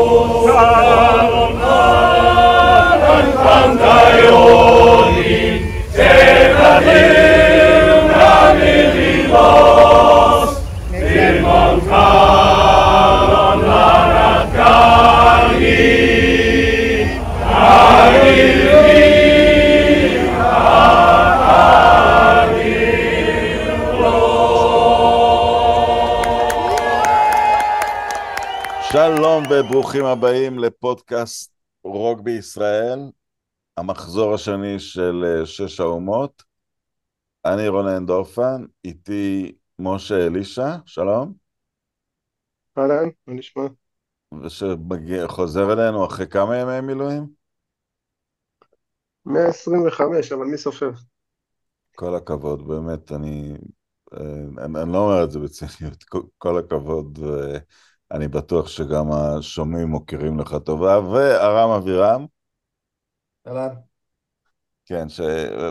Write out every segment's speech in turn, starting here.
שלום וברוכים הבאים לפודקאסט רוק בישראל, המחזור השני של אה, שש האומות. אני רונן דורפן, איתי משה אלישע, שלום. אהלן, מה נשמע? ושחוזר אלינו אחרי כמה ימי מילואים? 125, אבל מי סופר? כל הכבוד, באמת, אני, אה, אני, אני לא אומר את זה בציניות, כל, כל הכבוד. ו... אני בטוח שגם השומעים מוכירים לך טובה, וארם אבירם. אהלן. כן, ש...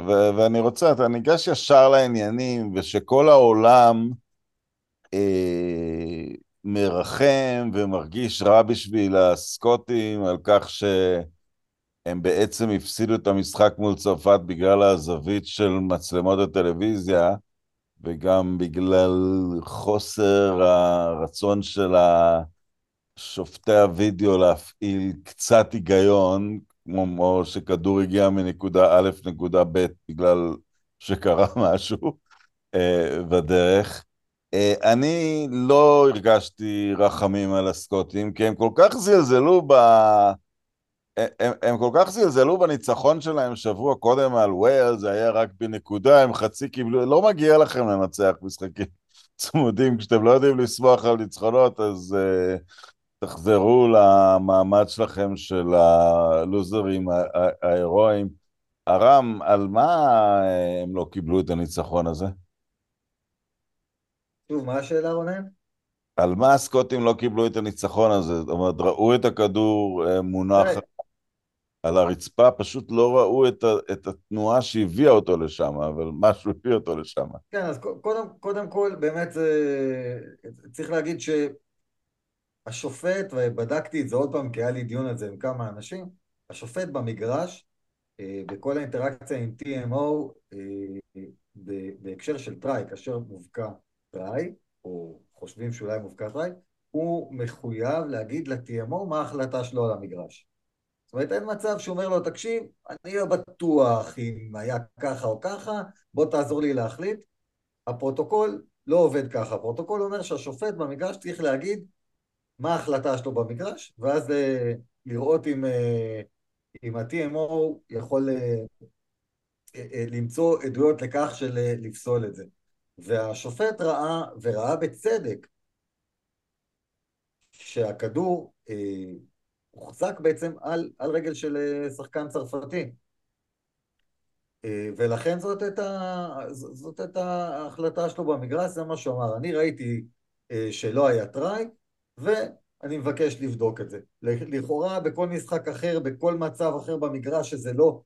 ו... ואני רוצה, אתה ניגש ישר לעניינים, ושכל העולם אה, מרחם ומרגיש רע בשביל הסקוטים על כך שהם בעצם הפסידו את המשחק מול צרפת בגלל הזווית של מצלמות הטלוויזיה, וגם בגלל חוסר הרצון של שופטי הוידאו להפעיל קצת היגיון, כמו שכדור הגיע מנקודה א' לנקודה ב' בגלל שקרה משהו uh, בדרך. Uh, אני לא הרגשתי רחמים על הסקוטים, כי הם כל כך זלזלו ב... הם, הם כל כך זלזלו בניצחון שלהם שבוע קודם על וויל, זה היה רק בנקודה, הם חצי קיבלו, לא מגיע לכם לנצח משחקים צמודים, כשאתם לא יודעים לשמוח על ניצחונות, אז uh, תחזרו למעמד שלכם של הלוזרים ההירואיים. ארם, על מה הם לא קיבלו את הניצחון הזה? שוב, מה השאלה רונן? על מה הסקוטים לא קיבלו את הניצחון הזה? זאת אומרת, ראו את הכדור אה, מונח על הרצפה, פשוט לא ראו את, ה, את התנועה שהביאה אותו לשם, אבל משהו הביא אותו לשם. כן, אז קודם, קודם כל, באמת זה, צריך להגיד שהשופט, ובדקתי את זה עוד פעם, כי היה לי דיון על זה עם כמה אנשים, השופט במגרש, אה, בכל האינטראקציה עם TMO, אה, בהקשר של טראי, כאשר מובקע טראי, או חושבים שאולי מובקע טראי, הוא מחויב להגיד ל-TMO מה ההחלטה שלו על המגרש. אומרת, אין מצב שהוא אומר לו, תקשיב, אני לא בטוח אם היה ככה או ככה, בוא תעזור לי להחליט. הפרוטוקול לא עובד ככה. הפרוטוקול אומר שהשופט במגרש צריך להגיד מה ההחלטה שלו במגרש, ואז אה, לראות אם, אה, אם ה-TMO יכול אה, למצוא עדויות לכך של לפסול את זה. והשופט ראה, וראה בצדק, שהכדור הוחזק בעצם על, על רגל של אה, שחקן צרפתי. אה, ולכן זאת הייתה, זאת הייתה ההחלטה שלו במגרש, זה מה שהוא אמר. אני ראיתי אה, שלא היה טראי, ואני מבקש לבדוק את זה. לכאורה בכל משחק אחר, בכל מצב אחר במגרש, שזה לא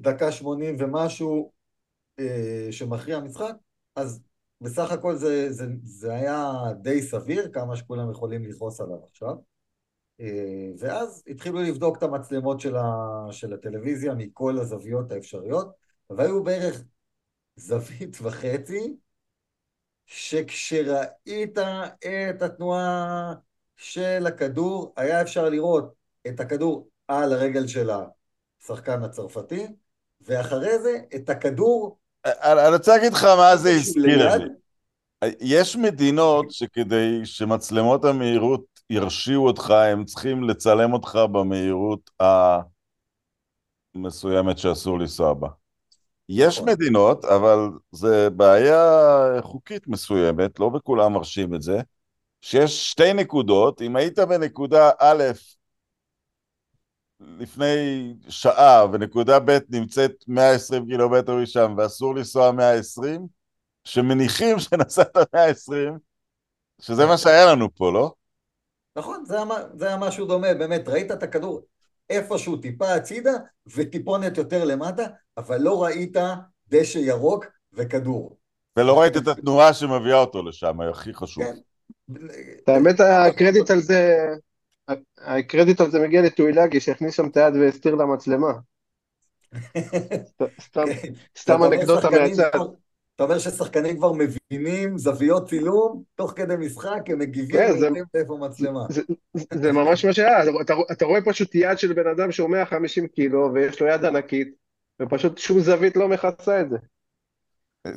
דקה שמונים ומשהו שמכריע משחק, אז בסך הכל זה, זה, זה היה די סביר, כמה שכולם יכולים לכעוס עליו עכשיו. אה, ואז התחילו לבדוק את המצלמות של, ה, של הטלוויזיה מכל הזוויות האפשריות, והיו בערך זווית וחצי, שכשראית את התנועה של הכדור, היה אפשר לראות את הכדור על הרגל של השחקן הצרפתי, ואחרי זה את הכדור... אני רוצה להגיד לך מה זה הזכיר לי. יש מדינות שכדי שמצלמות המהירות ירשיעו אותך, הם צריכים לצלם אותך במהירות המסוימת שאסור לנסוע בה. יש נכון. מדינות, אבל זה בעיה חוקית מסוימת, לא בכולם מרשים את זה, שיש שתי נקודות, אם היית בנקודה א' לפני שעה ונקודה ב' נמצאת 120 קילומטר משם ואסור לנסוע 120, שמניחים שנסעת 120, שזה מה שהיה לנו פה, לא? נכון, זה היה, זה היה משהו דומה, באמת, ראית את הכדור איפשהו טיפה הצידה וטיפונת יותר למטה, אבל לא ראית דשא ירוק וכדור. ולא ראית את התנועה שמביאה אותו לשם, הכי חשוב. כן. האמת, הקרדיט על זה, הקרדיט על זה מגיע לטוילגי שהכניס שם את היד והסתיר למצלמה. סתם, כן. אנקדוטה מהצד. אתה אומר ששחקנים כבר מבינים זוויות צילום, תוך כדי משחק, הם מגיבים כן, זה- ויודעים איפה מצלמה. זה, זה ממש מה שהיה, אתה, אתה רואה פשוט יד של בן אדם שהוא 150 קילו ויש לו יד ענקית ופשוט שום זווית לא מכסה את זה.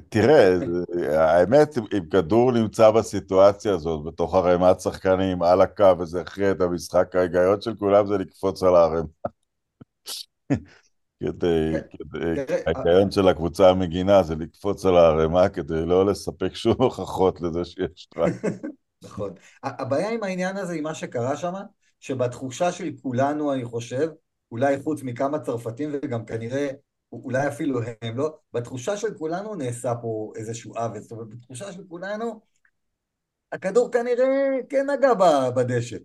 תראה, זה- האמת, אם- אם כדור נמצא בסיטואציה הזאת, בתוך ערימת שחקנים על הקו, וזה הכריע את המשחק, ההיגיון של כולם זה לקפוץ על הערימה. כדי, כדי, תראה, ההיגיון של הקבוצה המגינה זה לקפוץ על הערימה כדי לא לספק שום הוכחות לזה שיש טראק. נכון. הבעיה עם העניין הזה, עם מה שקרה שם, שבתחושה של כולנו, אני חושב, אולי חוץ מכמה צרפתים וגם כנראה, אולי אפילו הם לא, בתחושה של כולנו נעשה פה איזשהו עוול. זאת אומרת, בתחושה של כולנו, הכדור כנראה כן נגע בדשא,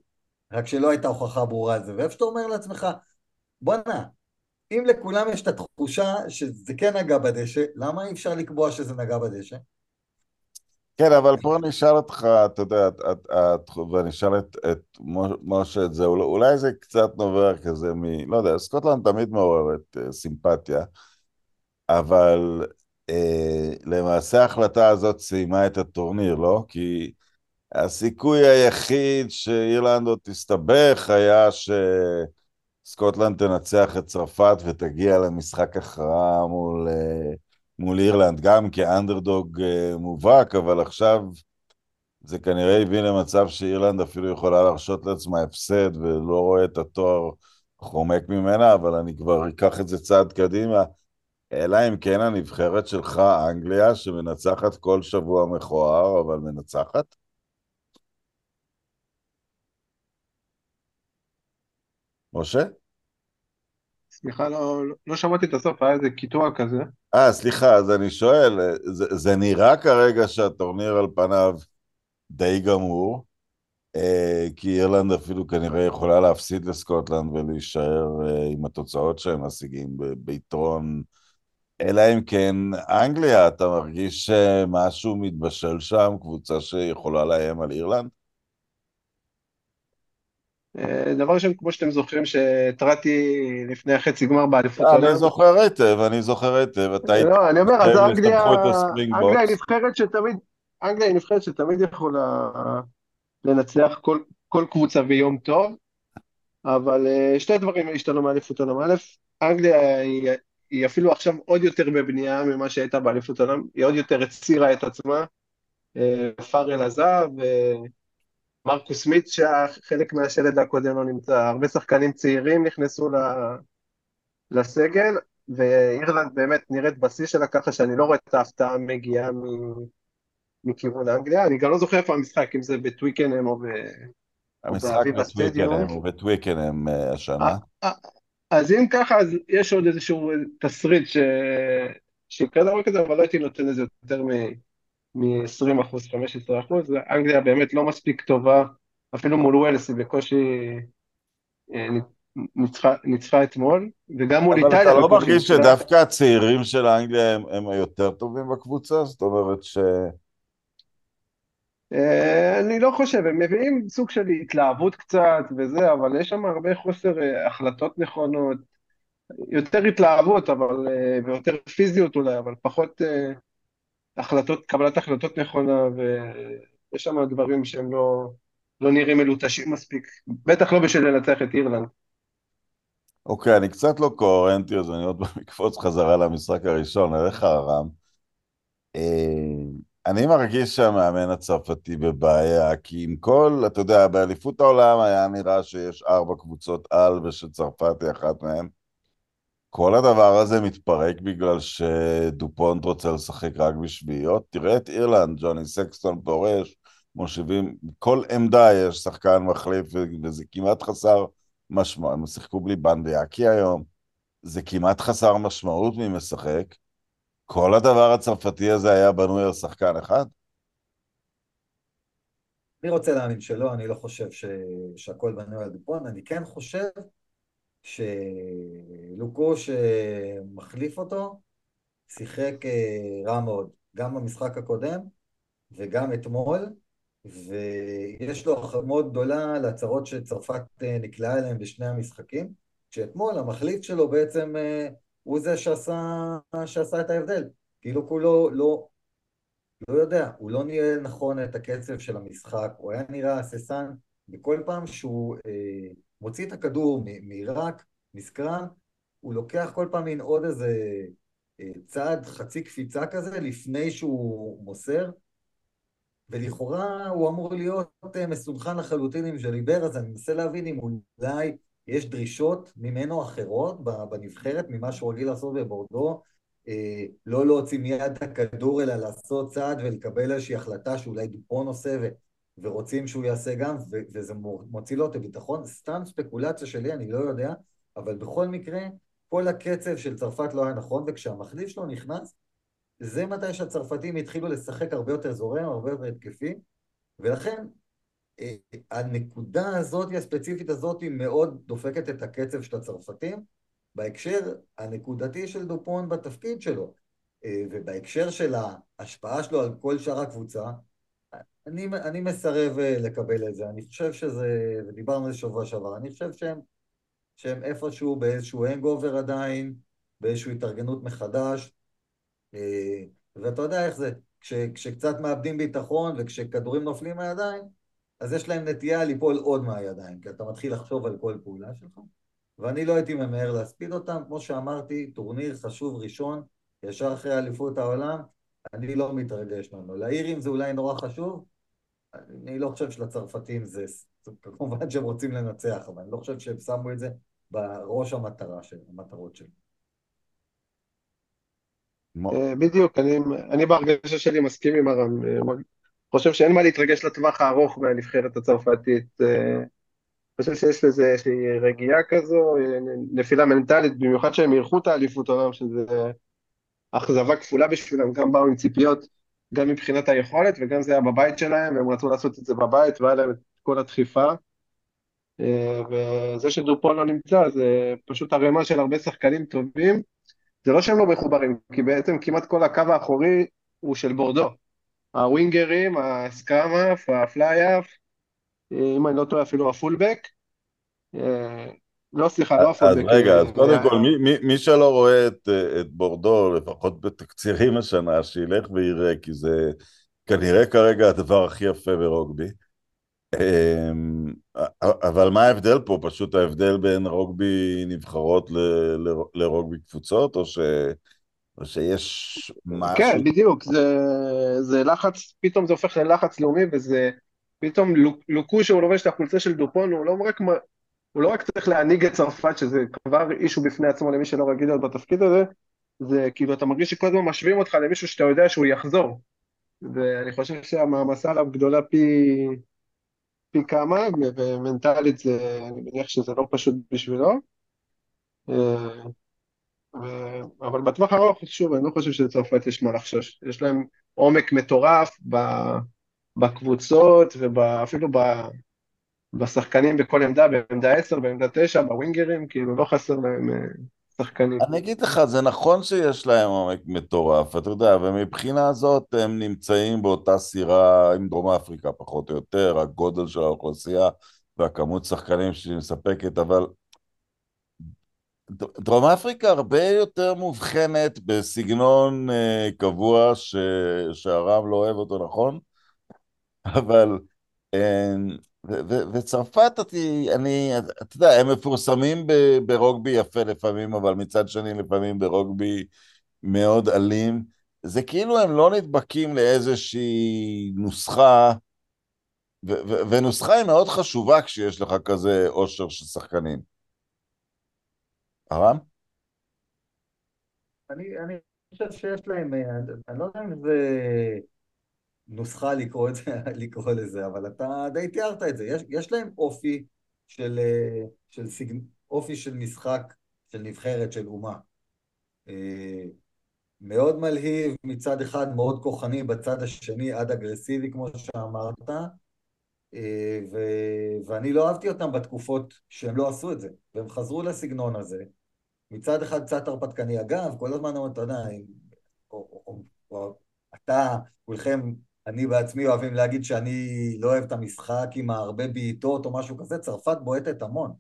רק שלא הייתה הוכחה ברורה על זה. ואיפה שאתה אומר לעצמך, בואנה, אם לכולם יש את התחושה שזה כן נגע בדשא, למה אי אפשר לקבוע שזה נגע בדשא? כן, אבל פה אני אשאל אותך, אתה יודע, את- את- את- ואני אשאל את, את משה את זה, אולי, זה קצת נובע כזה מ... לא יודע, סקוטלנד תמיד מעוררת אה, סימפתיה, אבל אה, למעשה ההחלטה הזאת סיימה את הטורניר, לא? כי הסיכוי היחיד שאירלנד עוד תסתבך היה שסקוטלנד תנצח את צרפת ותגיע למשחק הכרעה מול, אה, מול אירלנד, גם כאנדרדוג אה, מובהק, אבל עכשיו זה כנראה הביא למצב שאירלנד אפילו יכולה להרשות לעצמה הפסד ולא רואה את התואר חומק ממנה, אבל אני כבר אקח את זה צעד קדימה. אלא אם כן הנבחרת שלך, אנגליה, שמנצחת כל שבוע מכוער, אבל מנצחת. משה? סליחה, לא, לא- שמעתי את הסוף, היה איזה קיטוע כזה. אה, סליחה, אז אני שואל, זה, זה נראה כרגע שהטורניר על פניו די גמור, אה, כי אירלנד אפילו כנראה יכולה להפסיד לסקוטלנד ולהישאר אה, עם התוצאות שהם משיגים ב- ביתרון, אלא אם כן אנגליה, אתה מרגיש שמשהו מתבשל שם, קבוצה שיכולה לאיים על אירלנד? אה, דבר ראשון, כמו שאתם זוכרים, שהתרעתי לפני החצי גמר באליפות אה, עולם. אני זוכר היטב, אני זוכר היטב, אתה היית... לא, אני אומר, אז אנגליה, אנגליה היא. נבחרת שתמיד, אנגליה היא נבחרת שתמיד יכולה לנצח כל, כל קבוצה ביום טוב, אבל אה, שני דברים השתנו מאליפות עולם. א', אנגליה היא, היא אפילו עכשיו עוד יותר בבנייה ממה שהייתה באליפות עולם, היא עוד יותר הצעירה את עצמה. אה, פארל עזב, מרקוס סמית שחלק מהשלד הקודם לא נמצא, הרבה שחקנים צעירים נכנסו לסגל, ואירלנד באמת נראית בשיא שלה ככה שאני לא רואה את ההפתעה מגיעה מ- מכיוון אנגליה, אני גם לא זוכר איפה המשחק, אם זה בטוויקנם או ב... המשחק בטוויקנם. הוא בטוויקנם אה, השנה. אז אם ככה, אז יש עוד איזשהו תסריט ש... שיקרה דבר כזה, אבל לא הייתי נותן לזה יותר מ-20 אחוז, 15 אחוז. אנגליה באמת לא מספיק טובה, אפילו מול ווילס היא בקושי אה, ניצחה, ניצחה אתמול, וגם מול אבל איטליה אתה לא מרגיש. שדווקא הצעירים של אנגליה הם, הם היותר טובים בקבוצה? זאת אומרת ש... אה, אני לא חושב, הם מביאים סוג של התלהבות קצת וזה, אבל יש שם הרבה חוסר אה, החלטות נכונות, יותר התלהבות, אבל, ויותר פיזיות אולי, אבל פחות החלטות, קבלת החלטות נכונה, ויש שם דברים שהם לא, לא נראים מלוטשים מספיק, בטח לא בשביל לנצח את אירלנד. אוקיי, אני קצת לא קוהרנטי, אז אני עוד פעם אקפוץ חזרה למשחק הראשון, אליך רם. אה, אני מרגיש שהמאמן הצרפתי בבעיה, כי עם כל, אתה יודע, באליפות העולם היה נראה שיש ארבע קבוצות על ושצרפת היא אחת מהן. כל הדבר הזה מתפרק בגלל שדופונט רוצה לשחק רק בשביעיות. תראה את אירלנד, ג'וני סקסטון פורש, מושיבים, כל עמדה יש שחקן מחליף, וזה כמעט חסר משמעות. הם שיחקו בלי בנדיאקי היום, זה כמעט חסר משמעות מי משחק. כל הדבר הצרפתי הזה היה בנוי על שחקן אחד? אני רוצה להאמין שלא, אני לא חושב ש... שהכל בנוי על דופון, אני כן חושב שלוקו שמחליף אותו שיחק אה, רע מאוד, גם במשחק הקודם וגם אתמול, ויש לו מאוד גדולה להצהרות שצרפת אה, נקלעה אליהן בשני המשחקים, שאתמול המחליף שלו בעצם אה, הוא זה שעשה, שעשה את ההבדל. כאילו כולו לא, לא יודע, הוא לא ניהל נכון את הקצב של המשחק, הוא היה נראה הססן בכל פעם שהוא מוציא את הכדור מעיראק, מסקרן, הוא לוקח כל פעם מין עוד איזה אה, צעד, חצי קפיצה כזה, לפני שהוא מוסר, ולכאורה הוא אמור להיות אה, מסונכן לחלוטין עם ז'ליבר, אז אני מנסה להבין אם אולי יש דרישות ממנו אחרות בנבחרת, ממה שהוא רגיל לעשות בבורדו, אה, לא להוציא מיד את הכדור, אלא לעשות צעד ולקבל איזושהי החלטה שאולי דופון עושה ורוצים שהוא יעשה גם, ו, וזה מוציא לו את הביטחון. סתם ספקולציה שלי, אני לא יודע, אבל בכל מקרה, כל הקצב של צרפת לא היה נכון, וכשהמחליף שלו נכנס, זה מתי שהצרפתים התחילו לשחק הרבה יותר זורם, הרבה יותר התקפי, ולכן אה, הנקודה הזאת, הספציפית הזאת, היא מאוד דופקת את הקצב של הצרפתים, בהקשר הנקודתי של דופון בתפקיד שלו, אה, ובהקשר של ההשפעה שלו על כל שאר הקבוצה, אני, אני מסרב אה, לקבל את זה. אני חושב שזה, ודיברנו על זה שבוע שעבר, אני חושב שהם, שהם איפשהו באיזשהו הנגובר עדיין, באיזושהי התארגנות מחדש, אה, ואתה יודע איך זה, כש, כשקצת מאבדים ביטחון וכשכדורים נופלים מהידיים, אז יש להם נטייה ליפול עוד מהידיים, כי אתה מתחיל לחשוב על כל פעולה שלך. ואני לא הייתי ממהר להספיד אותם, כמו שאמרתי, טורניר חשוב ראשון, ישר אחרי אליפות העולם, אני לא מתרגש ממנו. לאירים זה אולי נורא חשוב, אני לא חושב שלצרפתים זה, כמובן שהם רוצים לנצח, אבל אני לא חושב שהם שמו את זה בראש המטרה של, המטרות שלהם. אה, בדיוק, אני, אני בהרגשה שלי מסכים עם הרם, אה, חושב שאין מה להתרגש לטווח הארוך מהנבחרת הצרפתית. אה, חושב שיש לזה איזושהי רגיעה כזו, נפילה מנטלית, במיוחד שהם אירחו את האליפות העולם, שזה אכזבה כפולה בשבילם, גם באו עם ציפיות, גם מבחינת היכולת, וגם זה היה בבית שלהם, והם רצו לעשות את זה בבית, והיה להם את כל הדחיפה. וזה שדופול לא נמצא, זה פשוט ערימה של הרבה שחקנים טובים. זה לא שהם לא מחוברים, כי בעצם כמעט כל הקו האחורי הוא של בורדו. הווינגרים, הסקאמאף, הפלייאף, אם אני לא טועה אפילו הפולבק. לא, סליחה, לא הפולבק. אז רגע, אז אה, קודם כל, מי שלא רואה את בורדו, לפחות בתקצירים השנה, שילך ויראה, כי זה כנראה כרגע הדבר הכי יפה ברוגבי. אמ, אבל מה ההבדל פה? פשוט ההבדל בין רוגבי נבחרות לרוגבי קבוצות, או ש... או שיש משהו... כן, בדיוק, זה, זה לחץ, פתאום זה הופך ללחץ לאומי, וזה פתאום לוקו שהוא לובש את החולצה של דופון, הוא לא רק, הוא לא רק צריך להנהיג את צרפת, שזה כבר אישו בפני עצמו למי שלא רגיל להיות בתפקיד הזה, זה כאילו אתה מרגיש שכל הזמן משווים אותך למישהו שאתה יודע שהוא יחזור. ואני חושב שהמעמסה עליו גדולה פי, פי כמה, ומנטלית זה, אני מניח שזה לא פשוט בשבילו. אה, אבל בטווח הארוך, שוב, אני לא חושב שלצרפת יש מה לחשוש. יש להם עומק מטורף בקבוצות ואפילו בשחקנים בכל עמדה, בעמדה 10, בעמדה 9, בווינגרים, כאילו לא חסר להם אה, שחקנים. אני אגיד לך, זה נכון שיש להם עומק מטורף, אתה יודע, ומבחינה הזאת הם נמצאים באותה סירה עם דרום אפריקה פחות או יותר, הגודל של האוכלוסייה והכמות שחקנים שהיא מספקת, אבל דרום אפריקה הרבה יותר מובחנת בסגנון אה, קבוע ש... שהרב לא אוהב אותו, נכון? אבל... אה, ו- ו- וצרפת, אני, אתה יודע, הם מפורסמים ברוגבי יפה לפעמים, אבל מצד שני לפעמים ברוגבי מאוד אלים. זה כאילו הם לא נדבקים לאיזושהי נוסחה, ונוסחה היא מאוד חשובה כשיש לך כזה עושר של שחקנים. ארם? אני, אני חושב שיש להם, אה, אני לא יודע אם זה נוסחה לקרוא, את זה, לקרוא לזה, אבל אתה די תיארת את זה. יש, יש להם אופי של, אה, של סיג... אופי של משחק, של נבחרת, של אומה. אה, מאוד מלהיב מצד אחד, מאוד כוחני בצד השני, עד אגרסיבי, כמו שאמרת, ו... ואני לא אהבתי אותם בתקופות שהם לא עשו את זה, והם חזרו לסגנון הזה. מצד אחד קצת הרפתקני. אגב, כל הזמן אתה יודע, אתה, כולכם אני בעצמי אוהבים להגיד שאני לא אוהב את המשחק עם הרבה בעיטות או משהו כזה, צרפת בועטת המון.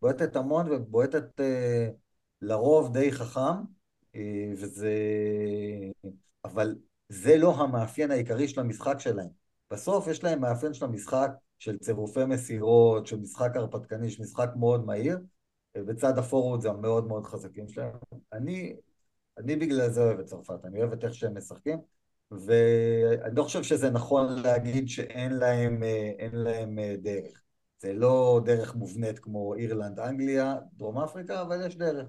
בועטת המון ובועטת אה, לרוב די חכם, אה, וזה... אבל זה לא המאפיין העיקרי של המשחק שלהם. בסוף יש להם מאפיין של המשחק של צירופי מסירות, של משחק הרפתקני, של משחק מאוד מהיר, ובצד הפורוד זה המאוד מאוד חזקים שלהם. אני, אני בגלל זה אוהב את צרפת, אני אוהב את איך שהם משחקים, ואני לא חושב שזה נכון להגיד שאין להם, אה, להם אה, דרך. זה לא דרך מובנית כמו אירלנד, אנגליה, דרום אפריקה, אבל יש דרך.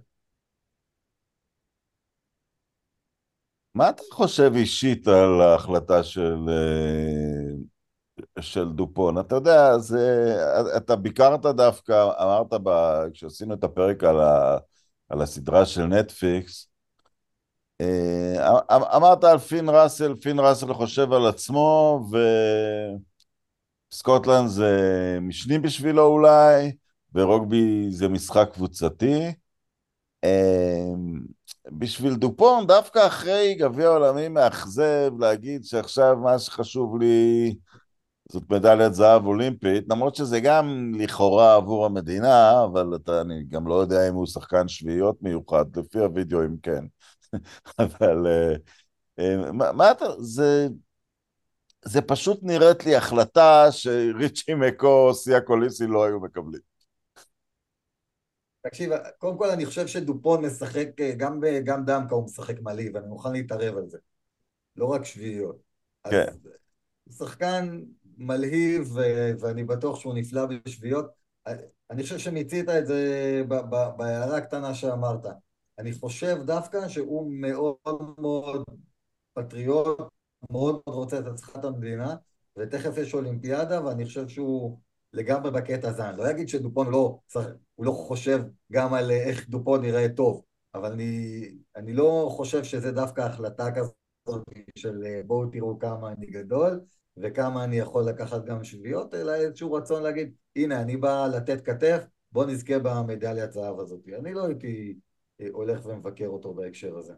מה אתה חושב אישית על ההחלטה של, אה, של דופון? אתה יודע, זה, אתה ביקרת דווקא, אמרת ב, כשעשינו את הפרק על, ה, על הסדרה של נטפליקס, אמרת על פין ראסל, פין ראסל חושב על עצמו, וסקוטלנד זה משני בשבילו אולי, ורוגבי זה משחק קבוצתי. אה, בשביל דופון, דווקא אחרי גביע עולמי מאכזב, להגיד שעכשיו מה שחשוב לי זאת מדליית זהב אולימפית, למרות שזה גם לכאורה עבור המדינה, אבל אתה, אני גם לא יודע אם הוא שחקן שביעיות מיוחד, לפי הוידאו אם כן. אבל אה, אה, מה, מה אתה, זה, זה פשוט נראית לי החלטה שריצ'י מקו, סיה קוליסי לא היו מקבלים. תקשיב, קודם כל אני חושב שדופון משחק, אה, גם, גם דמקה הוא משחק מלא, ואני מוכן להתערב על זה. לא רק שביעיות. כן. אז שחקן מלהיב, ואני בטוח שהוא נפלא בשביעיות. אני חושב שמיצית את זה בהערה הקטנה שאמרת. אני חושב דווקא שהוא מאוד מאוד פטריוט, מאוד מאוד רוצה את הצלחת המדינה, ותכף יש אולימפיאדה, ואני חושב שהוא לגמרי בקטע הזה. אני לא אגיד שדופון לא, הוא לא חושב גם על איך דופון יראה טוב, אבל אני, אני לא חושב שזה דווקא החלטה כזאת של בואו תראו כמה אני גדול, וכמה אני יכול לקחת גם שביעיות, אלא איזשהו רצון להגיד, הנה, אני בא לתת כתף, בוא נזכה במדליית זהב הזאת. אני לא הייתי הולך ומבקר אותו בהקשר הזה.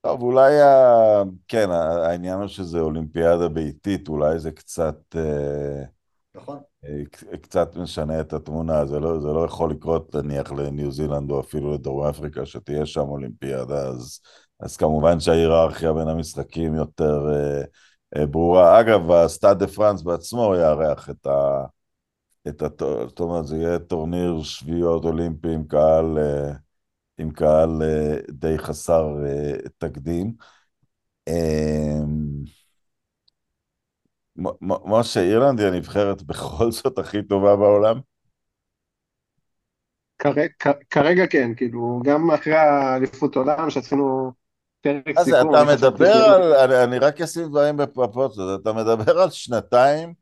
טוב, אולי, ה... כן, העניין הוא שזה אולימפיאדה ביתית, אולי זה קצת... אה, נכון. אה, קצת משנה את התמונה, זה לא, זה לא יכול לקרות נניח לניו זילנד או אפילו לדרום אפריקה שתהיה שם אולימפיאדה, אז, אז כמובן שההיררכיה בין המשחקים יותר אה, אה, ברורה. אגב, הסטאד דה פרנס בעצמו יארח את ה... את הטור... זאת אומרת, זה יהיה טורניר שביעיות אולימפי עם קהל... אה, עם קהל אה, די חסר אה, תקדים. אמ, משה, אירלנד היא הנבחרת בכל זאת הכי טובה בעולם? כרגע כן, כאילו, גם אחרי האליפות עולם שעשינו פרק סיכום. אז אתה מדבר על, אני רק אשים דברים בפרופורציות, אתה מדבר על שנתיים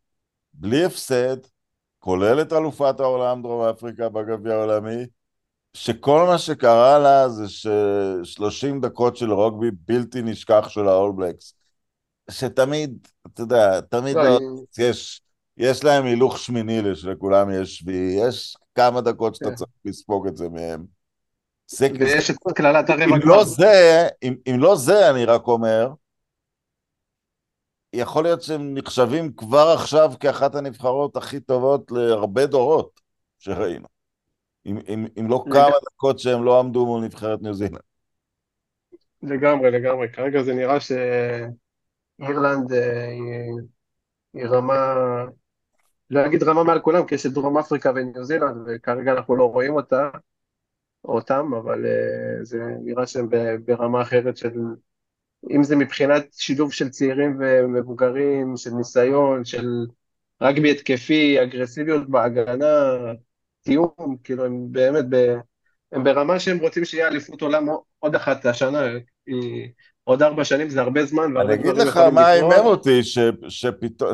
בלי הפסד, כולל את אלופת העולם דרום אפריקה בגביע העולמי, שכל מה שקרה לה זה ש-30 דקות של רוגבי בלתי נשכח של blacks. שתמיד, אתה יודע, תמיד לא, לא, יש, יש להם הילוך שמיני שלכולם יש שביעי, יש כמה דקות שאתה כן. צריך לספוג את זה מהם. זה, ויש את קללת הרבע אם לא זה, אם, אם לא זה, אני רק אומר, יכול להיות שהם נחשבים כבר עכשיו כאחת הנבחרות הכי טובות להרבה דורות שראינו. אם, אם, אם לא כמה דקות שהם לא עמדו מול נבחרת ניו זילנד. לגמרי, לגמרי. כרגע זה נראה שאירלנד אה, היא, היא רמה, לא אגיד רמה מעל כולם, כי יש את דרום אפריקה וניו זילנד, וכרגע אנחנו לא רואים אותה, אותם, אבל uh, זה נראה שהם ברמה אחרת של, אם זה מבחינת שילוב של צעירים ומבוגרים, של ניסיון, של רגבי התקפי, אגרסיביות בהגנה, תיאום, כאילו הם באמת, ב, הם ברמה שהם רוצים שיהיה אליפות עולם עוד אחת השנה, עוד ארבע שנים זה הרבה זמן. אני אגיד לך מה עימם אותי,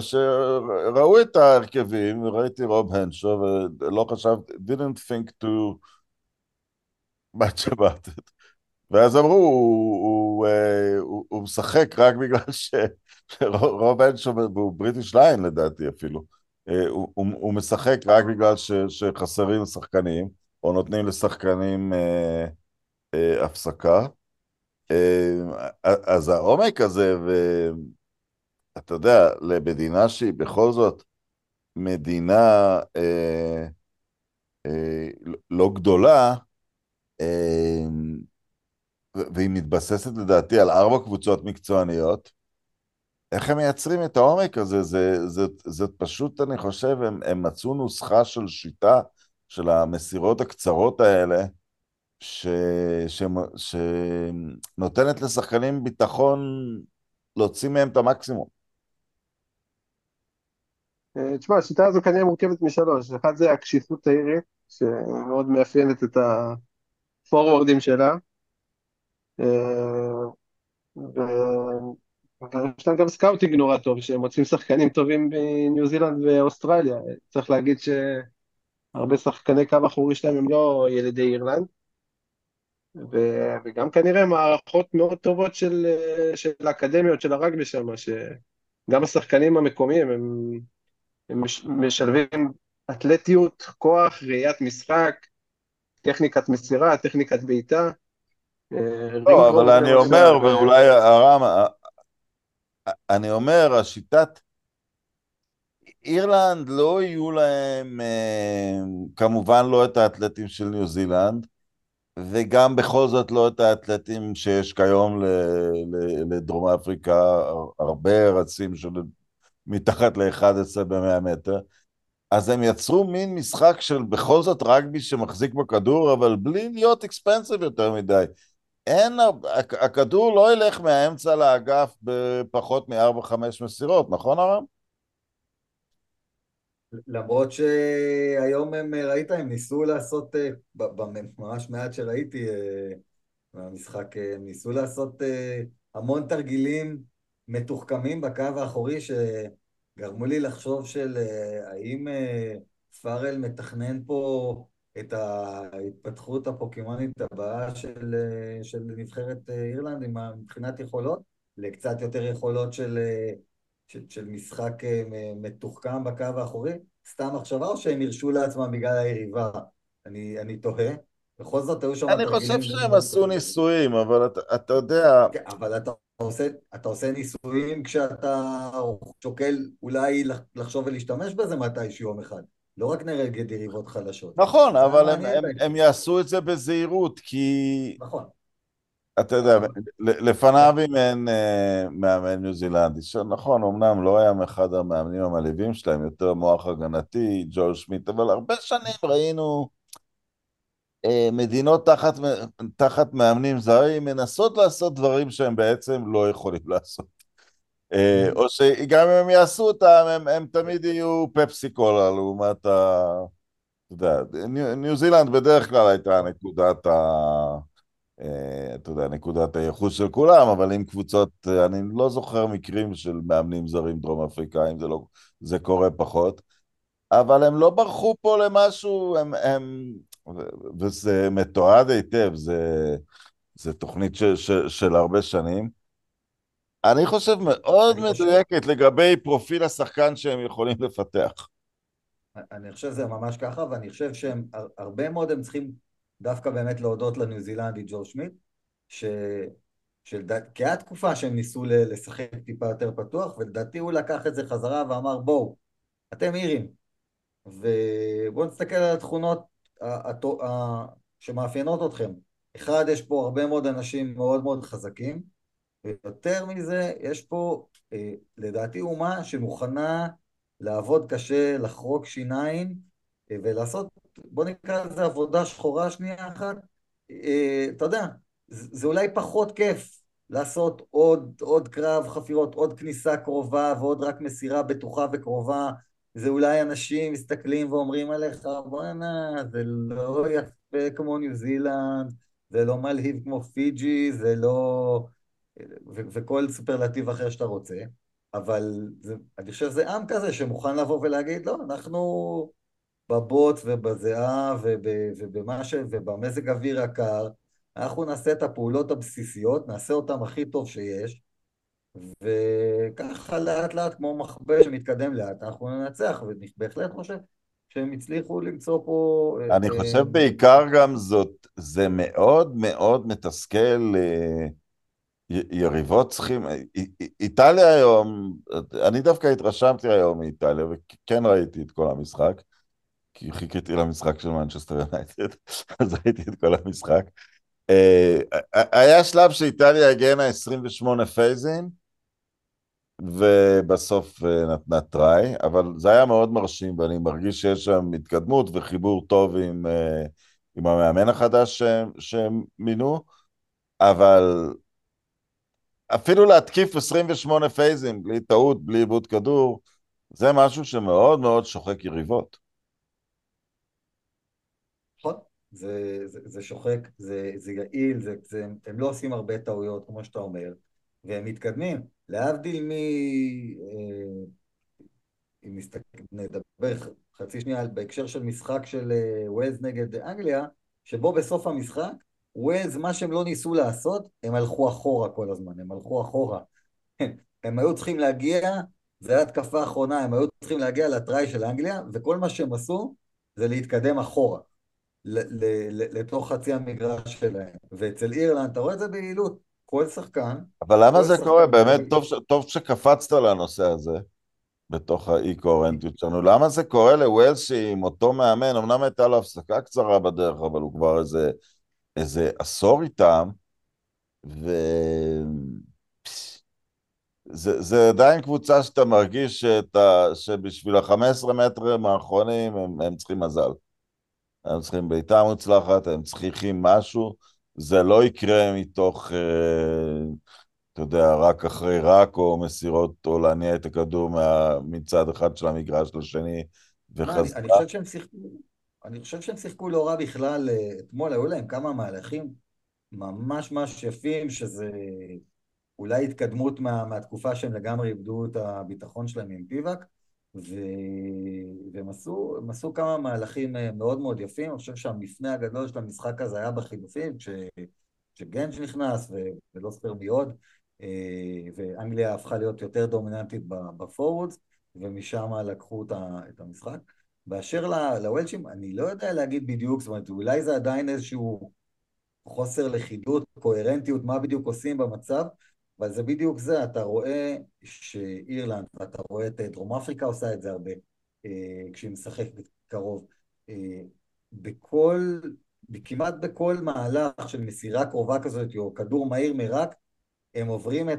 שראו את ההרכבים, וראיתי רוב הנשו, ולא חשבתי, didn't think to much about it. ואז אמרו, הוא, הוא, אה, הוא, הוא משחק רק בגלל שרוב הנשו, הוא בריטיש ליין לדעתי אפילו. אה, הוא, הוא, משחק רק בגלל ש, שחסרים שחקנים, או נותנים לשחקנים אה, אה, הפסקה. אה, אז העומק הזה, ו... אתה יודע, למדינה שהיא בכל זאת מדינה אה, אה, לא גדולה, אה, והיא מתבססת לדעתי על ארבע קבוצות מקצועניות, איך הם מייצרים את העומק הזה? זה, זה, זה פשוט, אני חושב, הם, הם מצאו נוסחה של שיטה של המסירות הקצרות האלה, שנותנת לשחקנים ביטחון להוציא מהם את המקסימום. אה, תשמע, השיטה הזו כנראה מורכבת משלוש. אחד זה הקשיחות האירית, שמאוד מאפיינת את הפורוורדים שלה. אה, ויש להם גם scouting נורא טוב, שהם מוצאים שחקנים טובים בניו זילנד ואוסטרליה. צריך להגיד שהרבה שחקני קו אחורי שלהם הם לא ילידי אירלנד. וגם כנראה מערכות מאוד טובות של, של האקדמיות של הרגבי שם, שגם השחקנים המקומיים הם, הם משלבים אתלטיות, כוח, ראיית משחק, טכניקת מסירה, טכניקת בעיטה. אה, לא, אבל אני אומר, ואולי הרם, אני אומר, השיטת... אירלנד לא יהיו להם, אה, כמובן לא את האתלטים של ניו זילנד, וגם בכל זאת לא את האתלטים שיש כיום לדרום אפריקה, הרבה רצים של מתחת ל-11 ב-100 מטר. אז הם יצרו מין משחק של בכל זאת רגבי שמחזיק בכדור, אבל בלי להיות אקספנסיב יותר מדי. אין, הכדור לא ילך מהאמצע לאגף בפחות מ-4-5 מסירות, נכון הרם? למרות שהיום הם, ראית, הם ניסו לעשות, אה, ממש מעט שראיתי מהמשחק, אה, הם ניסו לעשות אה, המון תרגילים מתוחכמים בקו האחורי שגרמו לי לחשוב של האם פארל מתכנן פה את ההתפתחות הפוקימונית הבאה של, של נבחרת אירלנד מבחינת יכולות, לקצת יותר יכולות של של, של משחק אה, מתוחכם בקו האחורי? סתם מחשבה או שהם הרשו לעצמם בגלל היריבה? אני, אני תוהה. בכל זאת היו שם אני חושב שהם עשו ניסויים, אבל אתה, אתה יודע... כן, אבל אתה עושה, אתה עושה ניסויים כשאתה שוקל אולי לחשוב ולהשתמש בזה מתישהו יום אחד. לא רק נגד יריבות חלשות. נכון, אבל הם, הם, הם יעשו את זה בזהירות, כי... נכון. אתה יודע, לפניו אם אין אה, מאמן ניו זילנדי, שנכון, אמנם לא היה מאחד המאמנים המלהיבים שלהם, יותר מוח הגנתי, ג'ו שמיט, אבל הרבה שנים ראינו אה, מדינות תחת, תחת מאמנים זרים מנסות לעשות דברים שהם בעצם לא יכולים לעשות. אה, mm-hmm. או שגם אם הם יעשו אותם, הם, הם תמיד יהיו פפסי קולה לעומת ה... אתה יודע, ניו זילנד בדרך כלל הייתה נקודת ה... אה, אתה יודע, נקודת הייחוס של כולם, אבל עם קבוצות, אני לא זוכר מקרים של מאמנים זרים דרום אפריקאים, זה, לא, זה קורה פחות, אבל הם לא ברחו פה למשהו, הם, הם וזה מתועד היטב, זה, זה תוכנית ש, ש, של הרבה שנים. אני חושב מאוד אני מדויקת חושב... לגבי פרופיל השחקן שהם יכולים לפתח. אני חושב שזה ממש ככה, ואני חושב שהם, הרבה מאוד הם צריכים דווקא באמת להודות לניו זילנדי ג'ו שמיט, ש... שלדעת, כי הייתה תקופה שהם ניסו לשחק טיפה יותר פתוח, ולדעתי הוא לקח את זה חזרה ואמר בואו, אתם אירים, ובואו נסתכל על התכונות שמאפיינות אתכם. אחד, יש פה הרבה מאוד אנשים מאוד מאוד חזקים, ויותר מזה, יש פה אה, לדעתי אומה שמוכנה לעבוד קשה, לחרוק שיניים אה, ולעשות בוא נקרא לזה עבודה שחורה שנייה אחת, אה, אתה יודע, זה אולי פחות כיף לעשות עוד, עוד קרב חפירות, עוד כניסה קרובה ועוד רק מסירה בטוחה וקרובה. זה אולי אנשים מסתכלים ואומרים עליך, בואנה, זה לא יפה כמו ניו זילנד, זה לא מלהיב כמו פיג'י, זה לא... ו- וכל סופרלטיב אחר שאתה רוצה, אבל זה, אני חושב שזה עם כזה שמוכן לבוא ולהגיד, לא, אנחנו בבוט ובזיעה ובמה ש... ובמזג אוויר הקר, אנחנו נעשה את הפעולות הבסיסיות, נעשה אותן הכי טוב שיש, וככה לאט לאט כמו מחבה שמתקדם לאט, אנחנו ננצח, ואני בהחלט חושב שהם הצליחו למצוא פה... אני אה, חושב בעיקר גם זאת, זה מאוד מאוד מתסכל אה, יריבות צריכים, איטליה היום, אני דווקא התרשמתי היום מאיטליה, וכן ראיתי את כל המשחק, כי חיכיתי למשחק של מנצ'סטר יונייטד, אז ראיתי את כל המשחק. אה, היה שלב שאיטליה הגנה 28 פייזים, ובסוף אה, נתנה טראי, אבל זה היה מאוד מרשים, ואני מרגיש שיש שם התקדמות וחיבור טוב עם, אה, עם המאמן החדש שהם מינו, אבל אפילו להתקיף 28 פייזים בלי טעות, בלי עיבוד כדור, זה משהו שמאוד מאוד שוחק יריבות. נכון, זה, זה, זה שוחק, זה, זה יעיל, זה, זה, הם לא עושים הרבה טעויות, כמו שאתה אומר, והם מתקדמים. להבדיל מ... אה, אם נדבר חצי שנייה בהקשר של משחק של אה, ווילס נגד אנגליה, שבו בסוף המשחק ווילס, מה שהם לא ניסו לעשות, הם הלכו אחורה כל הזמן, הם הלכו אחורה. הם היו צריכים להגיע, זו הייתה התקפה האחרונה, הם היו צריכים להגיע לטראי של אנגליה, וכל מה שהם עשו זה להתקדם אחורה, לתוך חצי המגרש שלהם. ואצל אירלנד, אתה רואה את זה ביעילות, כל שחקן... אבל למה זה קורה? באמת, טוב, טוב שקפצת לנושא הזה. בתוך האי-קוהרנטיות שלנו. למה זה קורה לווילס שהיא עם אותו מאמן, אמנם הייתה לו הפסקה קצרה בדרך, אבל הוא כבר איזה איזה עשור איתם, ו... זה, זה עדיין קבוצה שאתה מרגיש שאתה, שבשביל ה-15 מטרים האחרונים הם, הם צריכים מזל. הם צריכים בעיטה מוצלחת, הם צריכים משהו, זה לא יקרה מתוך, אה, אתה יודע, רק אחרי רק, או מסירות, או להניע את הכדור מה, מצד אחד של המגרש לשני, וחזרה. אני, אני חושב שהם שיחקו אני חושב שהם שיחקו לא רע בכלל, אה, אתמול היו להם כמה מהלכים ממש ממש יפים, שזה אולי התקדמות מה, מהתקופה שהם לגמרי איבדו את הביטחון שלהם עם פיבק, ו... והם עשו, עשו כמה מהלכים אה, מאוד מאוד יפים, אני חושב שהמפנה הגדול של המשחק הזה היה בחילופים, כש... כשגנג' נכנס ו... ולא ספר מי עוד, אה, ואנגליה הפכה להיות יותר דומיננטית בפורוורד, ומשם לקחו את המשחק. באשר לוולשים, אני לא יודע להגיד בדיוק, זאת אומרת, אולי זה עדיין איזשהו חוסר לכידות, קוהרנטיות, מה בדיוק עושים במצב, אבל זה בדיוק זה, אתה רואה שאירלנד, ואתה רואה את דרום אפריקה עושה את זה הרבה, אה, כשהיא משחקת קרוב. אה, בכל, כמעט בכל מהלך של מסירה קרובה כזאת, או כדור מהיר מרק, הם עוברים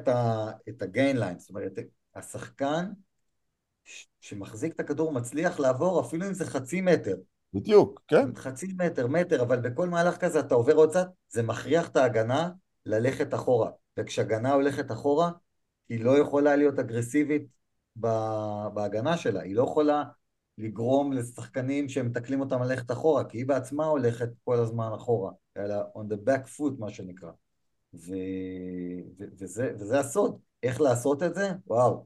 את הגיין ליין, זאת אומרת, השחקן שמחזיק את הכדור מצליח לעבור אפילו אם זה חצי מטר. בדיוק, כן. חצי מטר, מטר, אבל בכל מהלך כזה אתה עובר עוד קצת, זה מכריח את ההגנה ללכת אחורה. וכשהגנה הולכת אחורה, היא לא יכולה להיות אגרסיבית בהגנה שלה, היא לא יכולה לגרום לשחקנים שמתקלים אותם ללכת אחורה, כי היא בעצמה הולכת כל הזמן אחורה, אלא on the back foot מה שנקרא. ו... ו... וזה, וזה הסוד, איך לעשות את זה? וואו,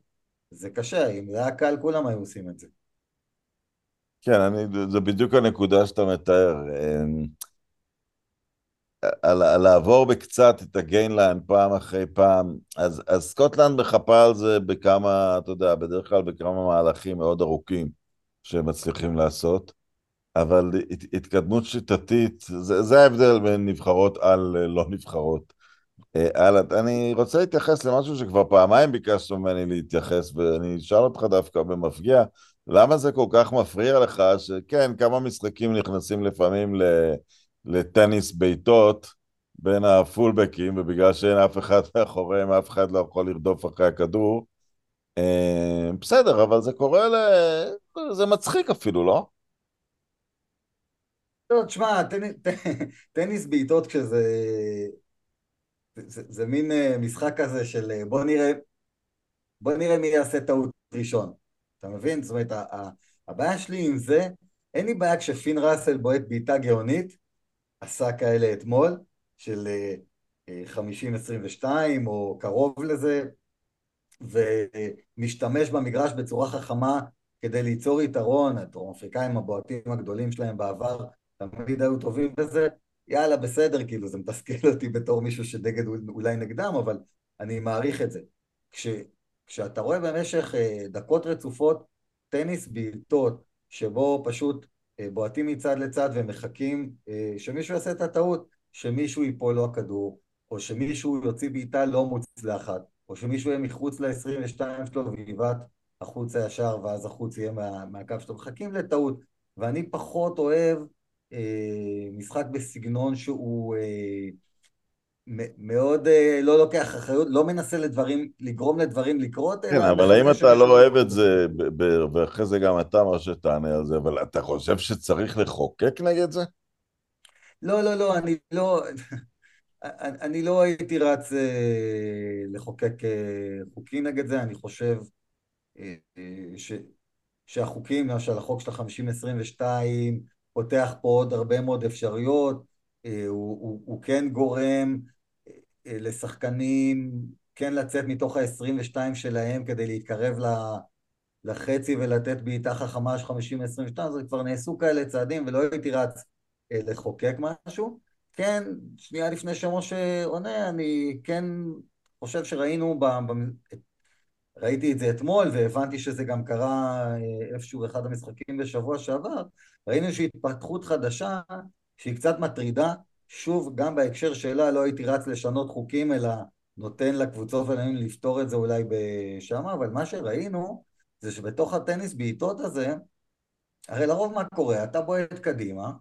זה קשה, אם זה היה קל כולם היו עושים את זה. כן, אני, זה בדיוק הנקודה שאתה מתאר. אמ, על, על לעבור בקצת את ה gainline פעם אחרי פעם, אז, אז סקוטלנד מחפה על זה בכמה, אתה יודע, בדרך כלל בכמה מהלכים מאוד ארוכים שהם מצליחים לעשות, אבל הת, התקדמות שיטתית, זה, זה ההבדל בין נבחרות על לא נבחרות. הלאה, אה, אני רוצה להתייחס למשהו שכבר פעמיים ביקשת ממני להתייחס, ואני אשאל אותך דווקא במפגיע, למה זה כל כך מפריע לך שכן, כמה משחקים נכנסים לפעמים לטניס בעיטות בין הפולבקים, ובגלל שאין אף אחד מאחוריהם, אף אחד לא יכול לרדוף אחרי הכדור. אה, בסדר, אבל זה קורה ל... זה מצחיק אפילו, לא? לא, תשמע, טניס בעיטות כשזה זה, מין אה, משחק כזה של אה, בוא נראה, בוא נראה מי יעשה טעות ראשון. אתה מבין? זאת אומרת, הבעיה שלי עם זה, אין לי בעיה כשפין ראסל בועט בעיטה גאונית, עשה כאלה אתמול, של 50-22 אה, או קרוב לזה, ומשתמש במגרש בצורה חכמה כדי ליצור יתרון, הדרום אפריקאים הבועטים הגדולים שלהם בעבר תמיד היו טובים בזה, יאללה, בסדר, כאילו, זה מתסכל אותי בתור מישהו שדגל אולי נגדם, אבל אני מעריך את זה. כש, כשאתה רואה במשך אה, דקות רצופות טניס בעיטות, שבו פשוט אה, בועטים מצד לצד ומחכים אה, שמישהו יעשה את הטעות, שמישהו ייפול לו הכדור, או שמישהו יוציא בעיטה לא מוצלחת, או שמישהו יהיה מחוץ ל-22 שלו ויבעט החוצה ישר, ואז החוץ יהיה מה, מהקו שלו. מחכים לטעות. ואני פחות אוהב משחק בסגנון שהוא אה, מאוד אה, לא לוקח אחריות, לא מנסה לדברים, לגרום לדברים לקרות. כן, אבל האם אתה לא אוהב את זה, ואחרי זה גם אתה אמר שתענה על זה, אבל אתה חושב שצריך לחוקק נגד זה? לא, לא, לא, אני לא... אני לא הייתי רץ אה, לחוקק אה, חוקים נגד זה, אני חושב אה, ש, שהחוקים, למשל החוק של ה-50-22, פותח פה עוד הרבה מאוד אפשרויות, הוא, הוא, הוא כן גורם לשחקנים כן לצאת מתוך ה-22 שלהם כדי להתקרב לחצי ולתת בעיטה חכמה של 50-22, אז כבר נעשו כאלה צעדים ולא הייתי רץ לחוקק משהו. כן, שנייה לפני שמשה עונה, אני כן חושב שראינו, ב, ב, ראיתי את זה אתמול והבנתי שזה גם קרה אה, איפשהו אחד המשחקים בשבוע שעבר, ראינו איזושהי התפתחות חדשה שהיא קצת מטרידה, שוב, גם בהקשר שלה לא הייתי רץ לשנות חוקים, אלא נותן לקבוצות ולהם לפתור את זה אולי בשם, אבל מה שראינו זה שבתוך הטניס בעיטות הזה, הרי לרוב מה קורה? אתה בועט קדימה,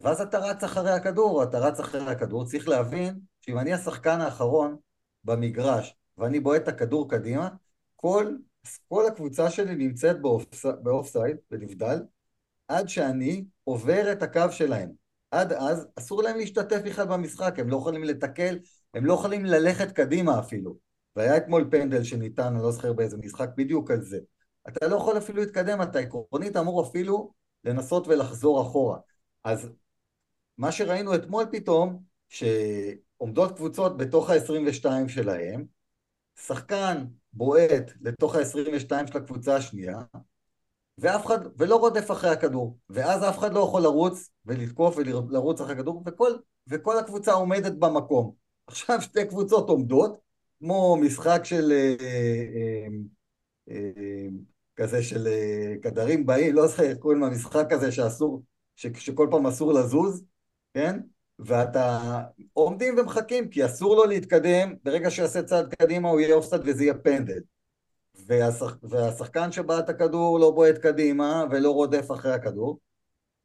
ואז אתה רץ אחרי הכדור, אתה רץ אחרי הכדור, צריך להבין שאם אני השחקן האחרון במגרש ואני בועט את הכדור קדימה, כל, כל הקבוצה שלי נמצאת באוף סייד, בנבדל, עד שאני עובר את הקו שלהם. עד אז אסור להם להשתתף בכלל במשחק, הם לא יכולים לתקל, הם לא יכולים ללכת קדימה אפילו. והיה אתמול פנדל שניתן, אני לא זוכר באיזה משחק, בדיוק על זה. אתה לא יכול אפילו להתקדם, אתה עקרונית אמור אפילו לנסות ולחזור אחורה. אז מה שראינו אתמול פתאום, שעומדות קבוצות בתוך ה-22 שלהם, שחקן בועט לתוך ה-22 של הקבוצה השנייה, ואף אחד, ולא רודף אחרי הכדור, ואז אף אחד לא יכול לרוץ ולתקוף ולרוץ אחרי הכדור, וכל, וכל הקבוצה עומדת במקום. עכשיו שתי קבוצות עומדות, כמו משחק של אה, אה, אה, כזה של כדרים באים, לא זוכר איך קוראים למשחק הזה שאסור, ש, שכל פעם אסור לזוז, כן? ואתה עומדים ומחכים, כי אסור לו להתקדם, ברגע שיעשה צעד קדימה הוא יהיה אופסט וזה יהיה פנדל. והשח... והשחקן שבעט הכדור לא בועט קדימה ולא רודף אחרי הכדור,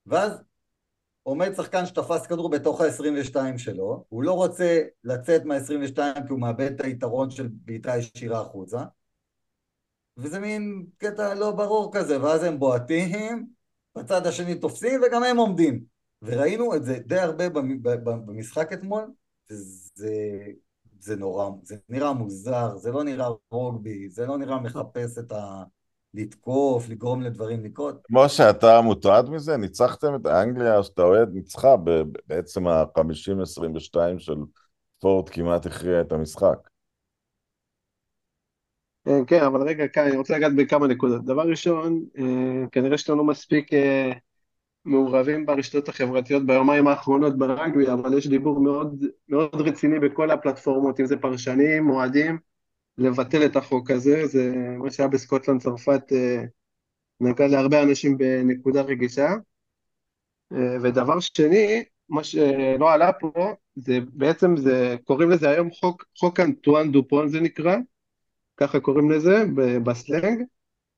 ואז עומד שחקן שתפס כדור בתוך ה-22 שלו, הוא לא רוצה לצאת מה-22 כי הוא מאבד את היתרון של בעיטה ישירה החוצה, וזה מין קטע לא ברור כזה, ואז הם בועטים, בצד השני תופסים וגם הם עומדים. וראינו את זה די הרבה במשחק אתמול, וזה זה נורא, זה נראה מוזר, זה לא נראה רוגבי, זה לא נראה מחפש את ה... לתקוף, לגרום לדברים לקרות. כמו שאתה מוטרד מזה, ניצחתם את אנגליה, שאתה אוהד, ניצחה בעצם ה-50-22 של פורט כמעט הכריע את המשחק. כן, כן, אבל רגע, כאן אני רוצה לגעת בכמה נקודות. דבר ראשון, אה, כנראה שאתה לא מספיק אה, מעורבים ברשתות החברתיות ביומיים האחרונות ברגבי, אבל יש דיבור מאוד, מאוד רציני בכל הפלטפורמות, אם זה פרשנים, אוהדים, לבטל את החוק הזה, זה מה שהיה בסקוטלנד, צרפת, אה, נגע להרבה אנשים בנקודה רגישה. אה, ודבר שני, מה שלא עלה פה, זה בעצם, זה, קוראים לזה היום חוק, חוק אנטואן דופון זה נקרא, ככה קוראים לזה בסלנג,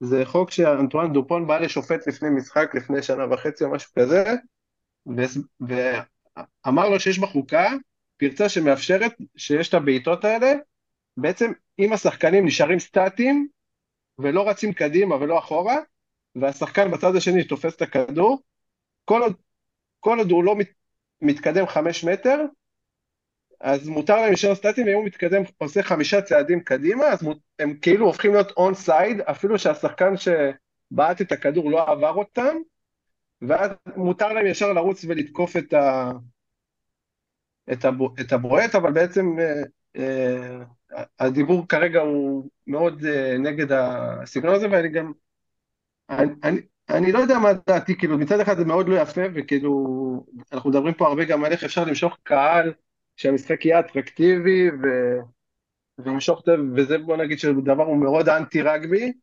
זה חוק שאנטואן דופון בא לשופט לפני משחק, לפני שנה וחצי או משהו כזה, ואמר לו שיש בחוקה פרצה שמאפשרת שיש את הבעיטות האלה, בעצם אם השחקנים נשארים סטטיים ולא רצים קדימה ולא אחורה, והשחקן בצד השני תופס את הכדור, כל עוד, כל עוד הוא לא מת, מתקדם חמש מטר, אז מותר להם להישאר סטטיים, ואם הוא מתקדם, עושה חמישה צעדים קדימה, אז הם כאילו הופכים להיות און סייד, אפילו שהשחקן שבעט את הכדור לא עבר אותם, ואז מותר להם ישר לרוץ ולתקוף את, ה... את, הבו... את הבועט, אבל בעצם אה, אה, הדיבור כרגע הוא מאוד אה, נגד הסגנון הזה, ואני גם... אני, אני, אני לא יודע מה דעתי, כאילו מצד אחד זה מאוד לא יפה, וכאילו אנחנו מדברים פה הרבה גם על איך אפשר למשוך קהל שהמשחק יהיה אטרקטיבי ו... וימשוך זה, וזה בוא נגיד שדבר הוא מאוד אנטי רגבי,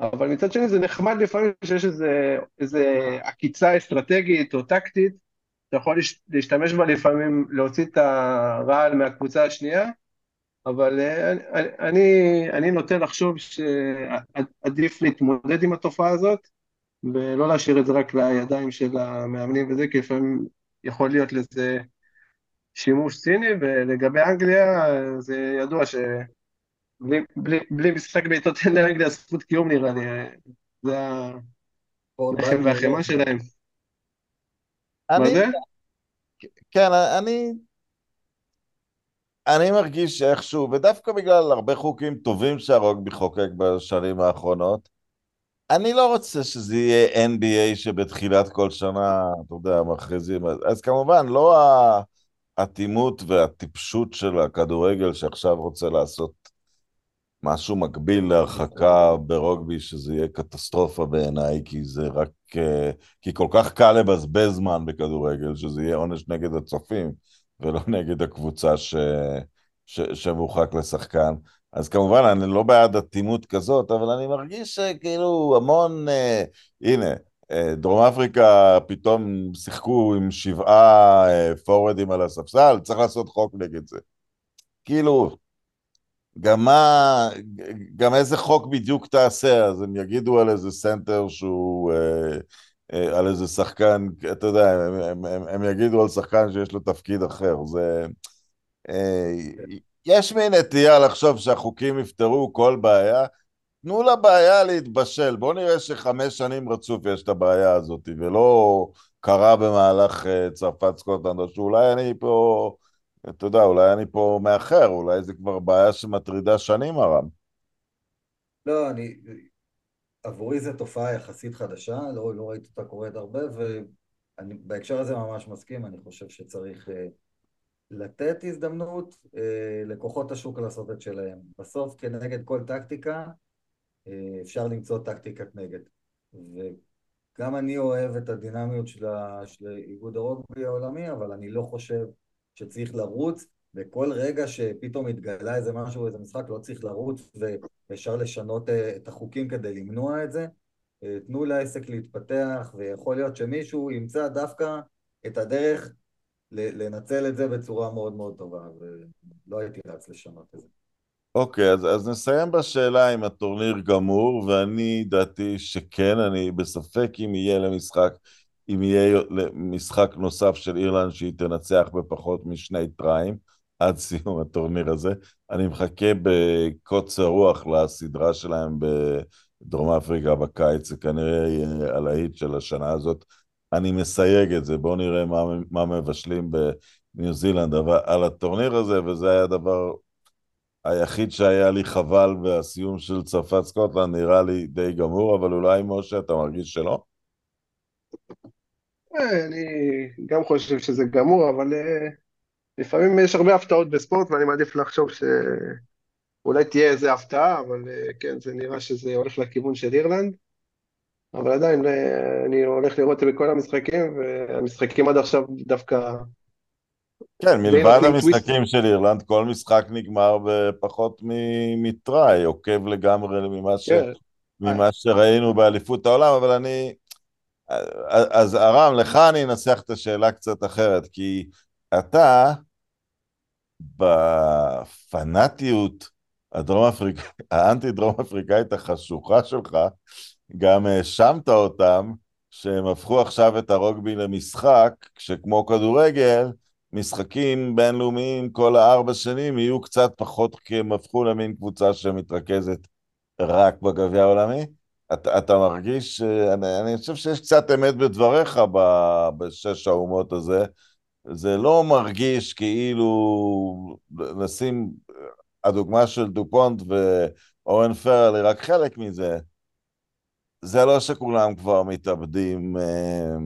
אבל מצד שני זה נחמד לפעמים שיש איזה, איזה עקיצה אסטרטגית או טקטית אתה יכול להשתמש בה לפעמים, להוציא את הרעל מהקבוצה השנייה, אבל אה, אני, אני נוטה לחשוב שעדיף להתמודד עם התופעה הזאת, ולא להשאיר את זה רק לידיים של המאמנים וזה, כי לפעמים יכול להיות לזה שימוש ציני, ולגבי אנגליה, זה ידוע שבלי בלי, משחק בעיטות אין לאנגליה זכות קיום נראה לי, זה הלחם והחמאה שלהם. מה זה? כן, אני... אני מרגיש שאיכשהו, ודווקא בגלל הרבה חוקים טובים שהרוגבי חוקק בשנים האחרונות, אני לא רוצה שזה יהיה NBA שבתחילת כל שנה, אתה יודע, מכריזים. אז כמובן, לא האטימות והטיפשות של הכדורגל שעכשיו רוצה לעשות משהו מקביל להרחקה ברוגבי, שזה יהיה קטסטרופה בעיניי, כי זה רק... אה, כי כל כך קל לבזבז זמן בכדורגל, שזה יהיה עונש נגד הצופים, ולא נגד הקבוצה ש... ש... שמורחק לשחקן. אז כמובן, אני לא בעד אטימות כזאת, אבל אני מרגיש שכאילו המון... אה, הנה, דרום אפריקה פתאום שיחקו עם שבעה אה, פורוורדים על הספסל, צריך לעשות חוק נגד זה. כאילו, גם מה, גם איזה חוק בדיוק תעשה, אז הם יגידו על איזה סנטר שהוא, אה, אה, על איזה שחקן, אתה יודע, הם, הם, הם יגידו על שחקן שיש לו תפקיד אחר, זה... אה, יש מין נטייה לחשוב שהחוקים יפתרו כל בעיה, תנו לבעיה להתבשל, בואו נראה שחמש שנים רצוף יש את הבעיה הזאת, ולא קרה במהלך uh, צרפת סקוטלנד, או שאולי אני פה, אתה יודע, אולי אני פה מאחר, אולי זה כבר בעיה שמטרידה שנים הרם. לא, אני... עבורי זו תופעה יחסית חדשה, לא, לא ראיתי אותה קורית הרבה, ובהקשר הזה ממש מסכים, אני חושב שצריך... Uh... לתת הזדמנות אה, לכוחות השוק לעשות את שלהם. בסוף כנגד כל טקטיקה אה, אפשר למצוא טקטיקת נגד. וגם אני אוהב את הדינמיות של, של איגוד הרוגבי העולמי, אבל אני לא חושב שצריך לרוץ, וכל רגע שפתאום מתגלה איזה משהו, איזה משחק, לא צריך לרוץ ואפשר לשנות אה, את החוקים כדי למנוע את זה. אה, תנו לעסק להתפתח, ויכול להיות שמישהו ימצא דווקא את הדרך לנצל את זה בצורה מאוד מאוד טובה, ולא הייתי רץ לשנות את זה. אוקיי, אז, אז נסיים בשאלה אם הטורניר גמור, ואני דעתי שכן, אני בספק אם יהיה למשחק, אם יהיה משחק נוסף של אירלנד שהיא תנצח בפחות משני טריים עד סיום הטורניר הזה. אני מחכה בקוצר רוח לסדרה שלהם בדרום אפריקה בקיץ, זה כנראה יהיה הלהיט של השנה הזאת. אני מסייג את זה, בואו נראה מה, מה מבשלים בניו זילנד אבל, על הטורניר הזה, וזה היה הדבר היחיד שהיה לי חבל והסיום של צרפת סקוטלנד נראה לי די גמור, אבל אולי משה אתה מרגיש שלא? אה, אני גם חושב שזה גמור, אבל אה, לפעמים יש הרבה הפתעות בספורט ואני מעדיף לחשוב שאולי תהיה איזה הפתעה, אבל אה, כן, זה נראה שזה הולך לכיוון של אירלנד. אבל עדיין, אני הולך לראות את זה בכל המשחקים, והמשחקים עד עכשיו דווקא... כן, מלבד המשחקים של אירלנד, כל משחק נגמר בפחות מטראי, עוקב לגמרי ממה, ש... כן. ממה שראינו באליפות העולם, אבל אני... אז ארם, לך אני אנסח את השאלה קצת אחרת, כי אתה, בפנאטיות הדרום אפריק... האנטי דרום אפריקאית החשוכה שלך, גם האשמת אותם שהם הפכו עכשיו את הרוגבי למשחק, כשכמו כדורגל, משחקים בינלאומיים כל הארבע שנים יהיו קצת פחות, כי הם הפכו למין קבוצה שמתרכזת רק בגביע העולמי. אתה, אתה מרגיש, אני, אני חושב שיש קצת אמת בדבריך בשש האומות הזה, זה לא מרגיש כאילו, נשים, הדוגמה של דופונט ואורן פרל היא רק חלק מזה. זה לא שכולם כבר מתאבדים, אה,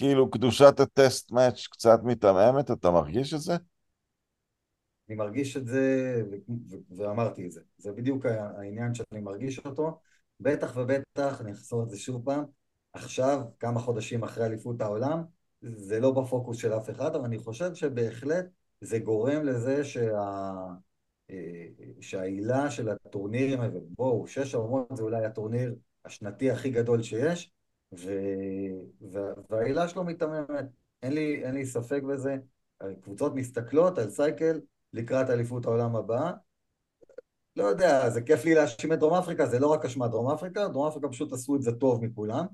כאילו קדושת הטסט מאץ' קצת מתעממת, אתה מרגיש את זה? אני מרגיש את זה, ואמרתי את זה. זה בדיוק העניין שאני מרגיש אותו. בטח ובטח, אני אחזור את זה שוב פעם, עכשיו, כמה חודשים אחרי אליפות העולם, זה לא בפוקוס של אף אחד, אבל אני חושב שבהחלט זה גורם לזה שה... אה, שהעילה של הטורנירים, ובואו, שש האומות זה אולי הטורניר השנתי הכי גדול שיש, ו... והעילה שלו מתעממת. אין אין לי ספק בזה. קבוצות מסתכלות על סייקל לקראת אליפות העולם הבאה. לא יודע, זה כיף לי להאשים את דרום אפריקה, זה לא רק אשמת דרום אפריקה, דרום אפריקה פשוט עשו את זה טוב מכולם.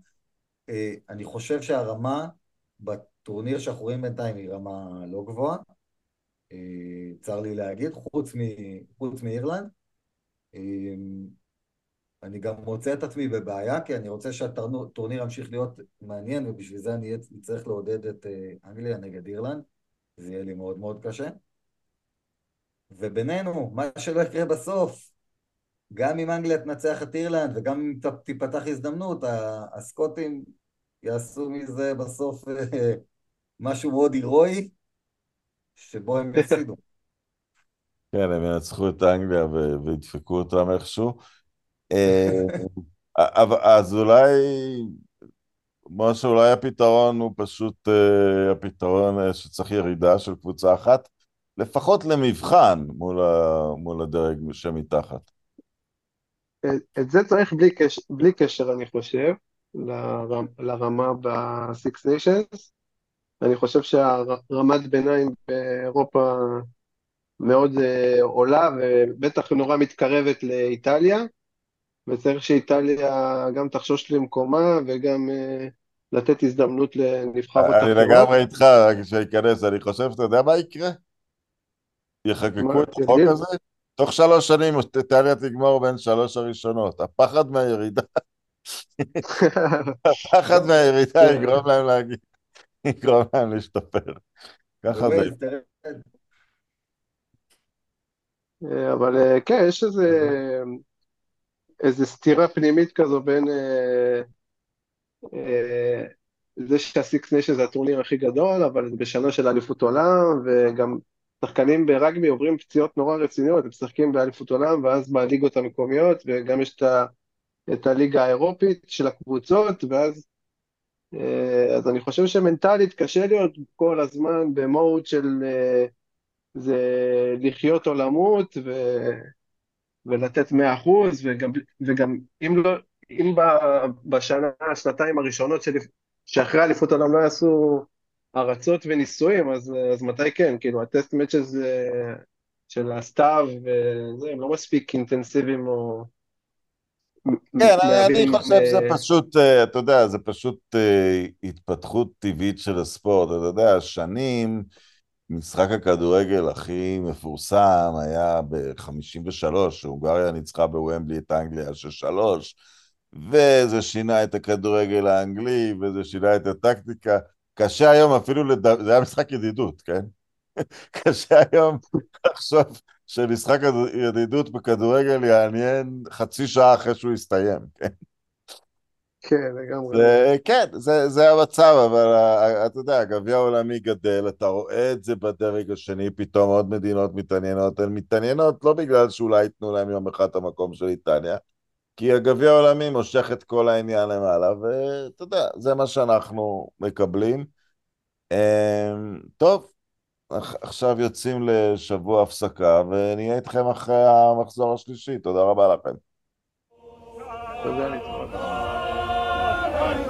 אה, אני חושב שהרמה בטורניר שאנחנו רואים בינתיים היא רמה לא גבוהה, אה, צר לי להגיד, חוץ, מ, חוץ מאירלנד. אה, אני גם מוצא את עצמי בבעיה, כי אני רוצה שהטורניר ימשיך להיות מעניין, ובשביל זה אני אצטרך לעודד את אנגליה נגד אירלנד. זה יהיה לי מאוד מאוד קשה. ובינינו, מה שלא יקרה בסוף, גם אם אנגליה תנצח את אירלנד וגם אם תיפתח הזדמנות, הסקוטים יעשו מזה בסוף אה, משהו מאוד הירואי, שבו הם יפסידו. כן, הם ינצחו את אנגליה וידפקו אותם איכשהו. אה, אז אולי, משה, אולי הפתרון הוא פשוט uh, הפתרון שצריך ירידה של קבוצה אחת, לפחות למבחן מול, ה, מול הדרג שמתחת. את זה צריך בלי קשר, בלי קשר אני חושב, לרמה, לרמה ב-Six Nations. אני חושב שהרמת ביניים באירופה מאוד עולה, ובטח נורא מתקרבת לאיטליה, וצריך שאיטליה גם תחשוש למקומה וגם uh, לתת הזדמנות לנבחרות אחרות. אני לגמרי איתך, רק שייכנס, אני חושב שאתה יודע מה יקרה? יחקקו את החוק הזה, תוך שלוש שנים איטליה תגמור בין שלוש הראשונות. הפחד מהירידה, הפחד מהירידה יגרום להם להגיד, יגרום להם להשתפר. ככה זה. אה, אבל אה, כן, יש איזה, איזה סתירה פנימית כזו בין אה, זה שה Six Nations זה הטורניר הכי גדול, אבל זה בשנה של אליפות עולם, וגם שחקנים ברגבי עוברים פציעות נורא רציניות, הם משחקים באליפות עולם, ואז בליגות המקומיות, וגם יש את, ה, את הליגה האירופית של הקבוצות, ואז... אה, אז אני חושב שמנטלית קשה להיות כל הזמן במוד של אה, זה לחיות או למות ו, ולתת מאה אחוז, וגם, וגם אם לא, אם בשנה, שנתיים הראשונות של, שאחרי אליפות העולם לא יעשו הרצות וניסויים, אז, אז מתי כן? כאילו, הטסט מאצ'ס של הסתיו וזה, הם לא מספיק אינטנסיביים או... כן, אני חושב שזה פשוט, אה, אתה יודע, זה פשוט אה, התפתחות טבעית של הספורט. אתה יודע, שנים, משחק הכדורגל הכי מפורסם היה ב-53, שהונגריה ניצחה בוומבלי את אנגליה של שלוש, וזה שינה את הכדורגל האנגלי, וזה שינה את הטקטיקה. קשה היום אפילו, לד... זה היה משחק ידידות, כן? קשה היום לחשוב שמשחק ידידות בכדורגל יעניין חצי שעה אחרי שהוא יסתיים, כן? כן, לגמרי. כן, זה, זה המצב, אבל אתה יודע, הגביע העולמי גדל, אתה רואה את זה בדרג השני, פתאום עוד מדינות מתעניינות, הן מתעניינות לא בגלל שאולי ייתנו להם יום אחד את המקום של איטליה, כי הגביע העולמי מושך את כל העניין למעלה, ואתה יודע, זה מה שאנחנו מקבלים. אמ, טוב, עכשיו יוצאים לשבוע הפסקה, ונהיה איתכם אחרי המחזור השלישי. תודה רבה לכם. תודה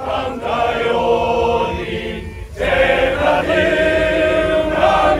Cantaioli, sembra di una